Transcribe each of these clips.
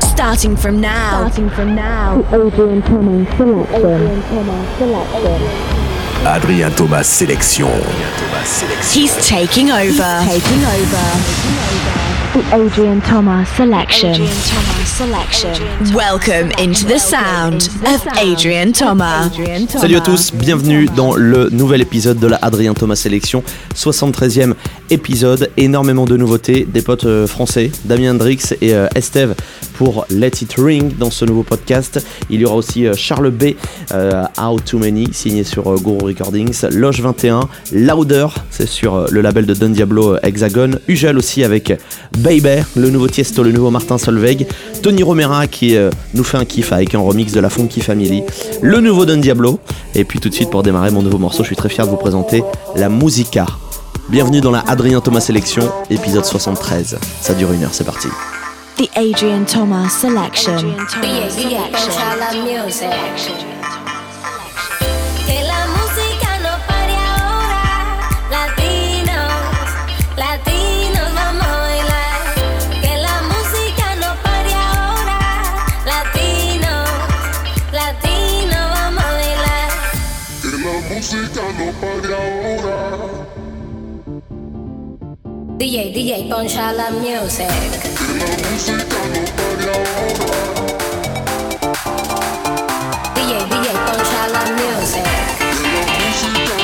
Starting from now. Starting from now. Adrian Thomas selection. Adrian Thomas selection. Adrien Thomas sélection. He's taking over. Taking over. The Adrian Thomas selection. Adrian Thomas selection. Welcome into the sound of Adrian Thomas. Salut à tous, bienvenue dans le nouvel épisode de la Adrien Thomas Sélection, 73e épisode, énormément de nouveautés, des potes euh, français, Damien Hendrix et euh, Esteve pour Let It Ring dans ce nouveau podcast. Il y aura aussi euh, Charles B, euh, How Too Many, signé sur euh, Guru Recordings, Loge 21, Louder, c'est sur le label de Don Diablo Hexagon, Ugel aussi avec Baby, le nouveau Tiesto, le nouveau Martin Solveig, Tony Romera qui nous fait un kiff avec un remix de la Funky Family, le nouveau Don Diablo, et puis tout de suite pour démarrer mon nouveau morceau, je suis très fier de vous présenter la Musica. Bienvenue dans la Adrien Thomas Sélection, épisode 73. Ça dure une heure, c'est parti. The Adrian Thomas selection. Escucha la music. Que la música no pare ahora. Latinos, latinos vamos a bailar. Que la música no pare ahora. Latinos, latinos vamos a bailar. Que la música no pare ahora. DJ, DJ, poncha la music. DJ, DJ, poncha la music.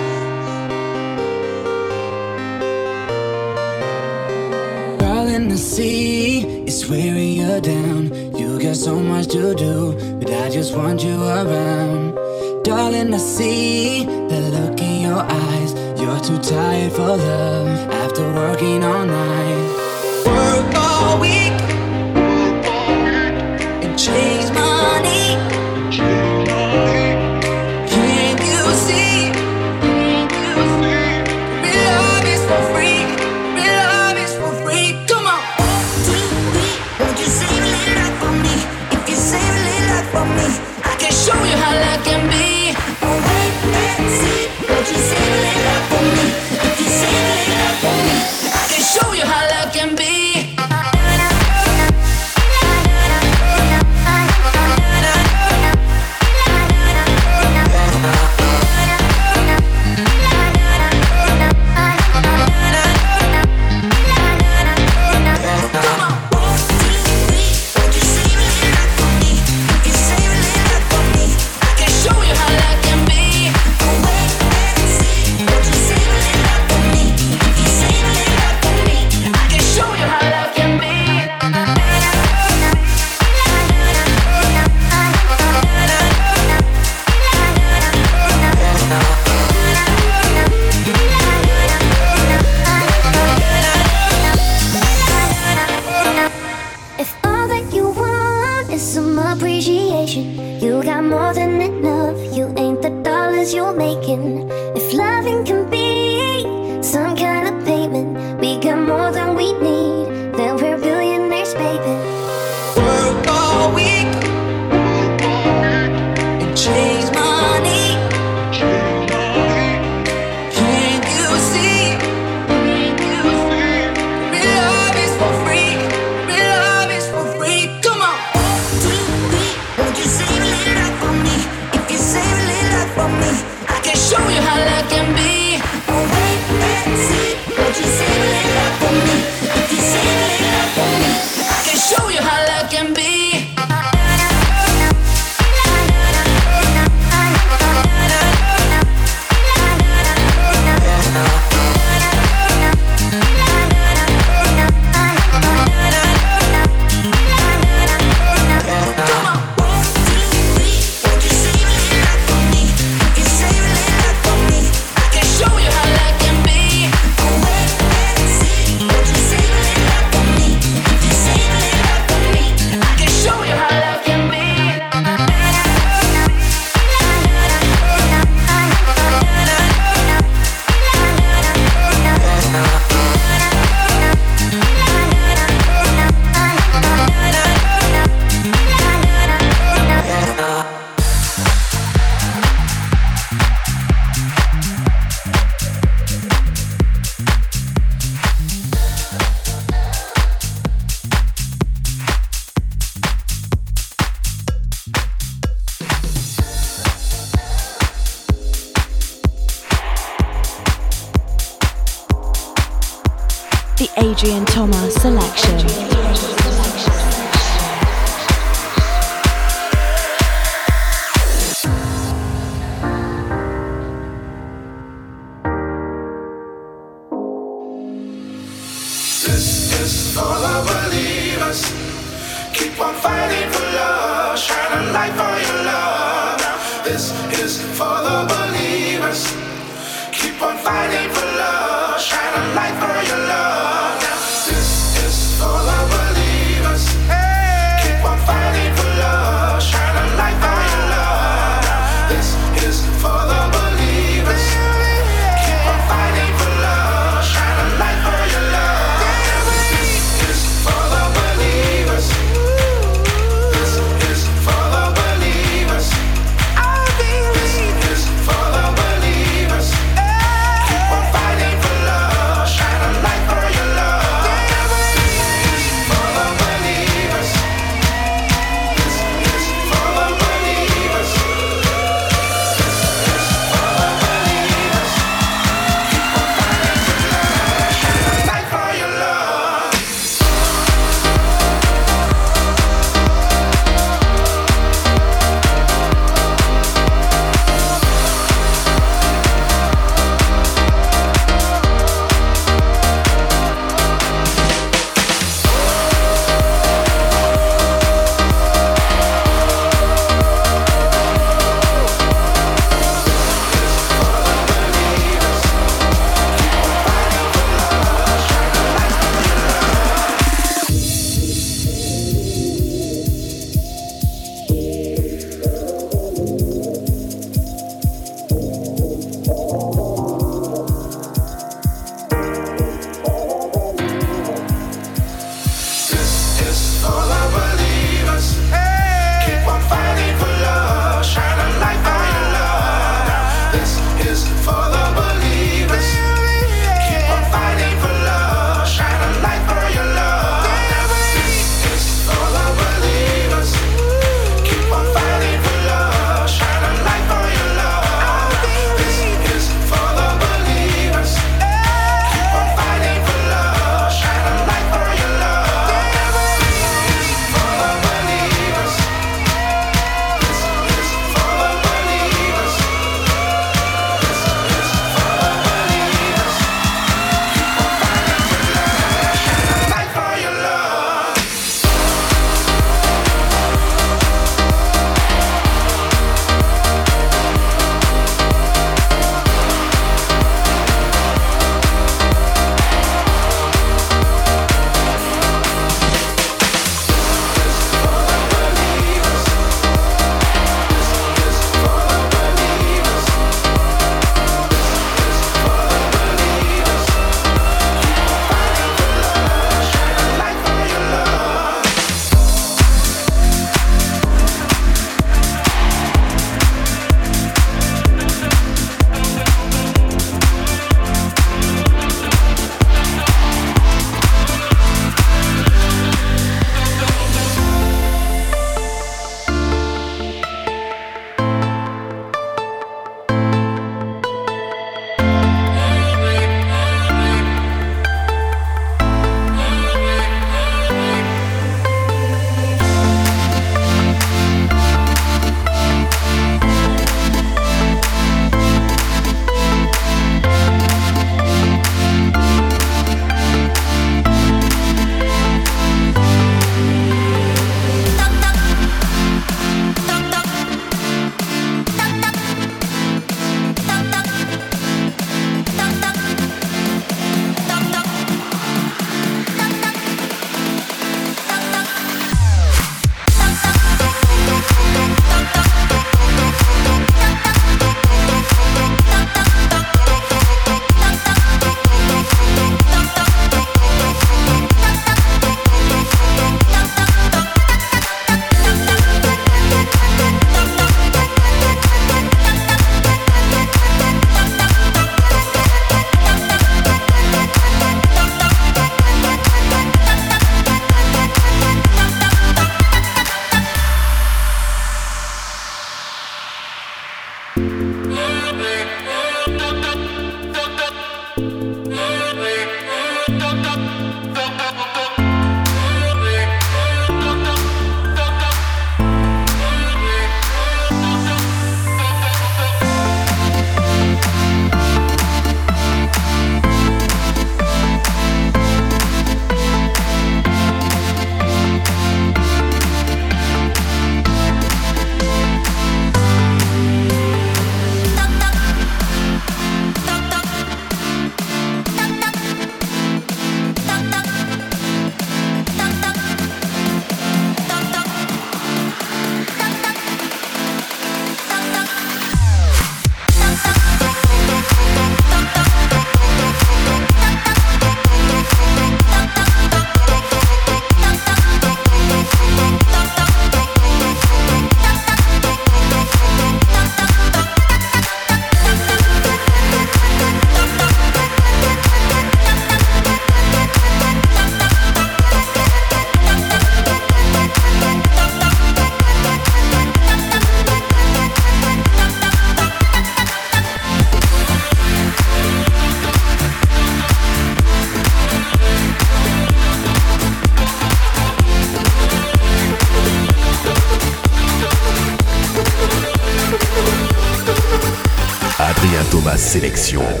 Session.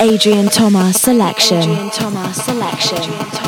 Adrian Thomas selection. Adrian Thomas selection.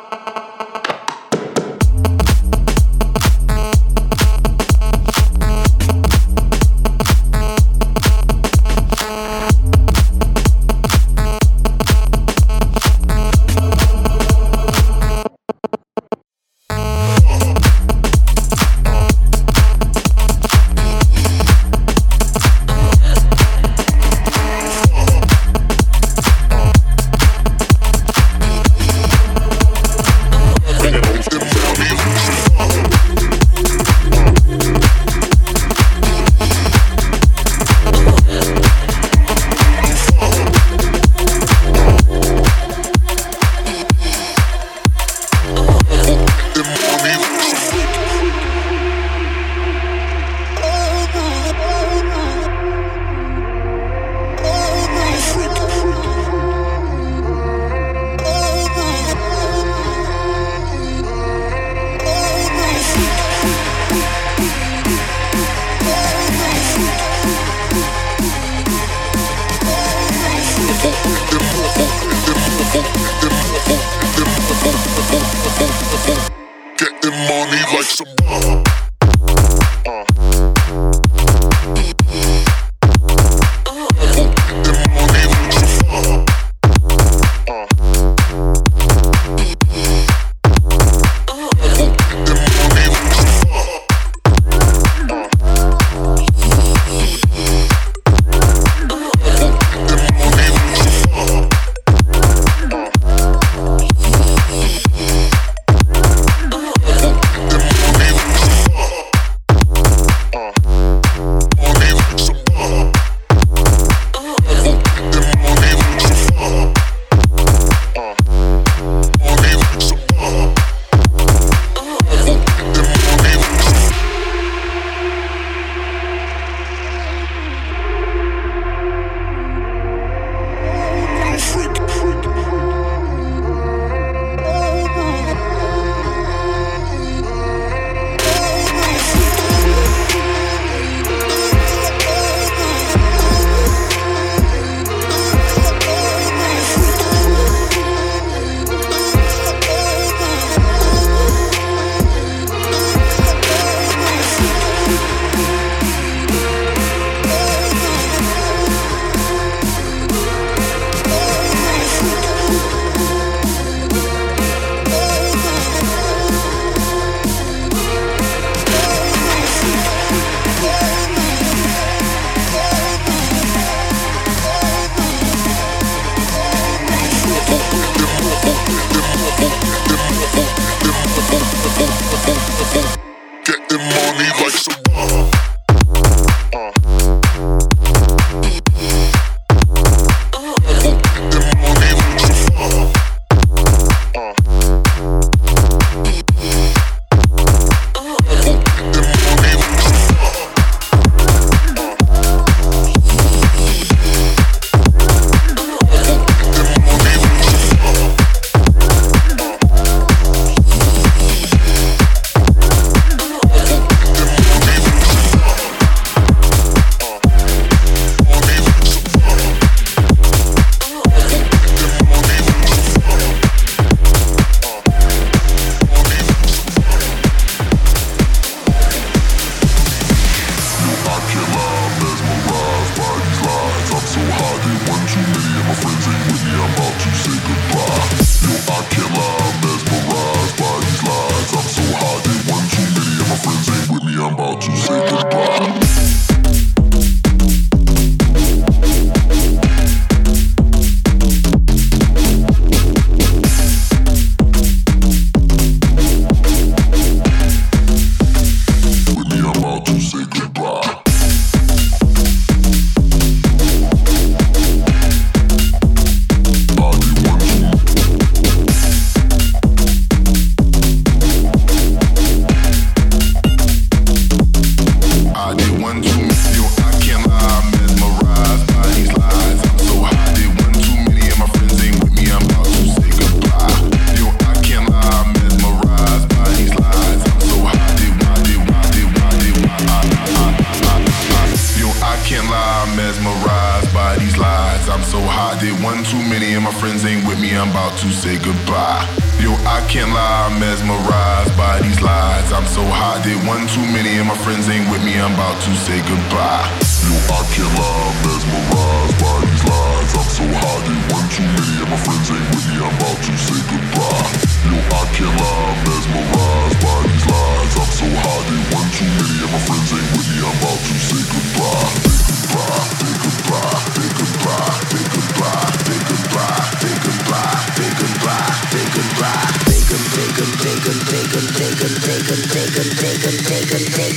take a take a take a take a take a take a take a take a take a take a take a take a take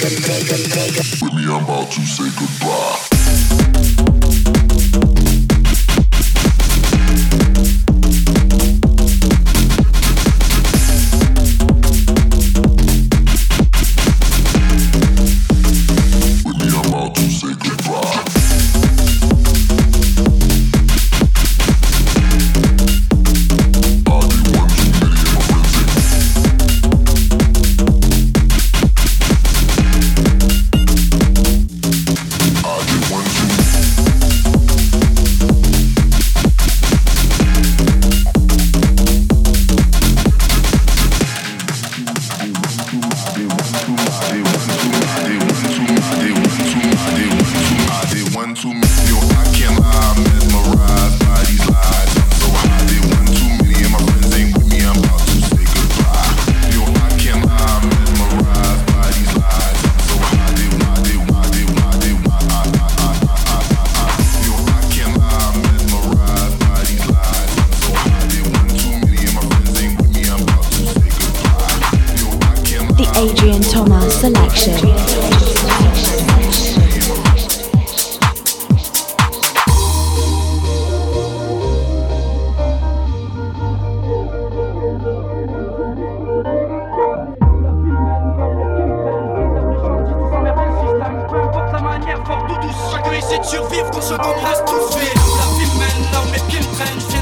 a take a La vie mène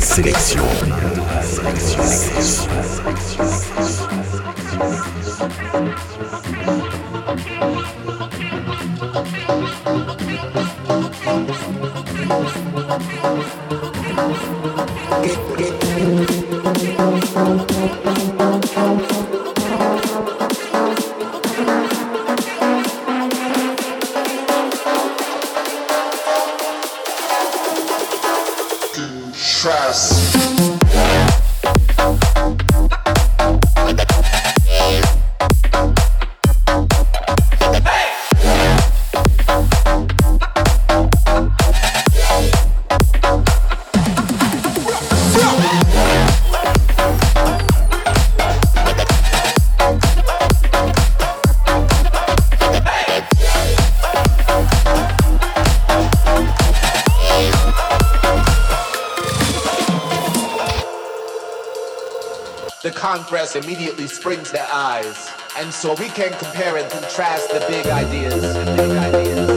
Sélection. Sélection. Contrast immediately springs their eyes. And so we can compare and contrast the big ideas. Big ideas.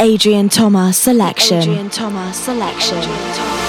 Adrian Thomas selection. Adrian Thomas selection. that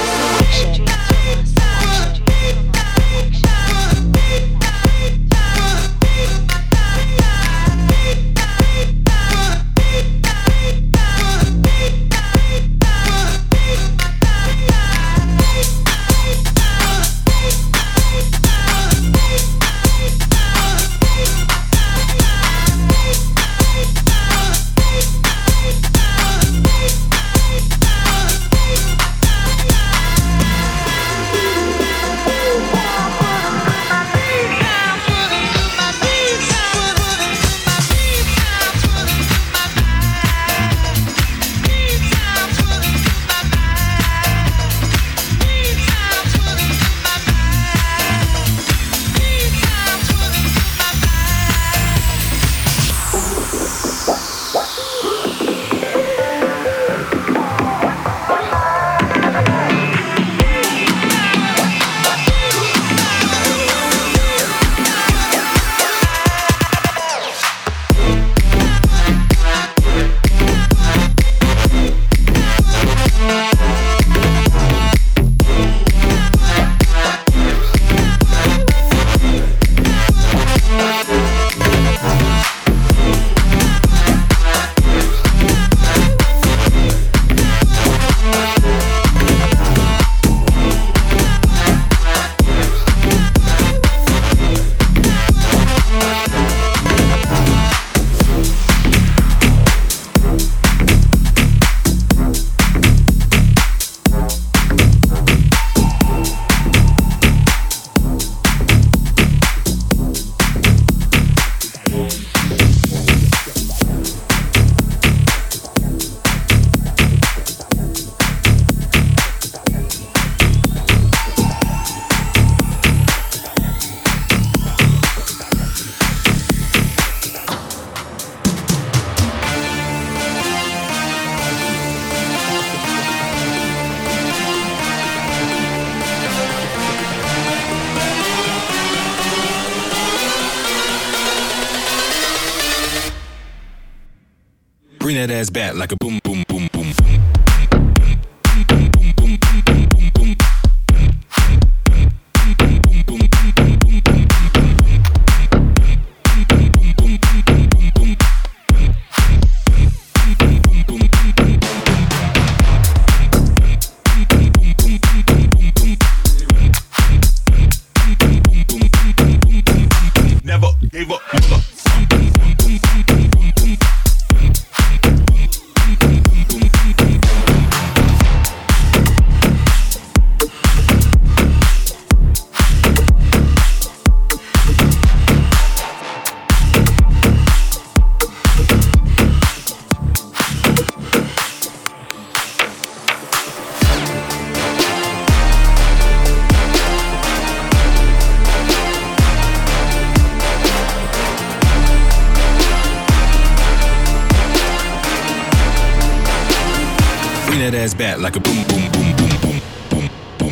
ass back like a boom, boom, boom, boom, boom. Bring that ass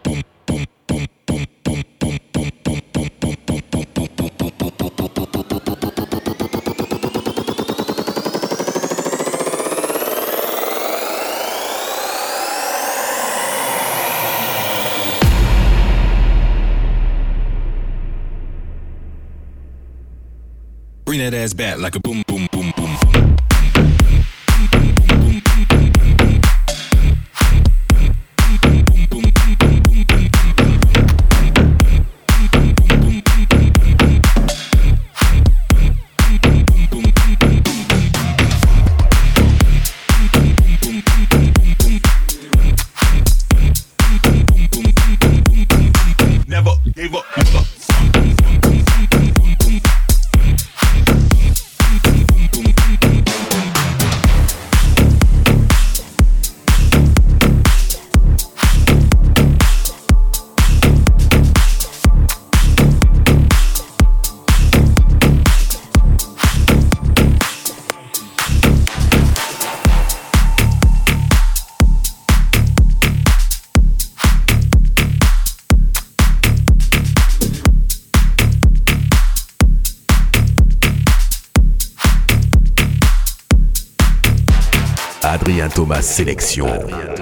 boom, boom, boom, boom boom boom boom boom boom boom poum pointed ass bat like a boom. Thomas Sélection.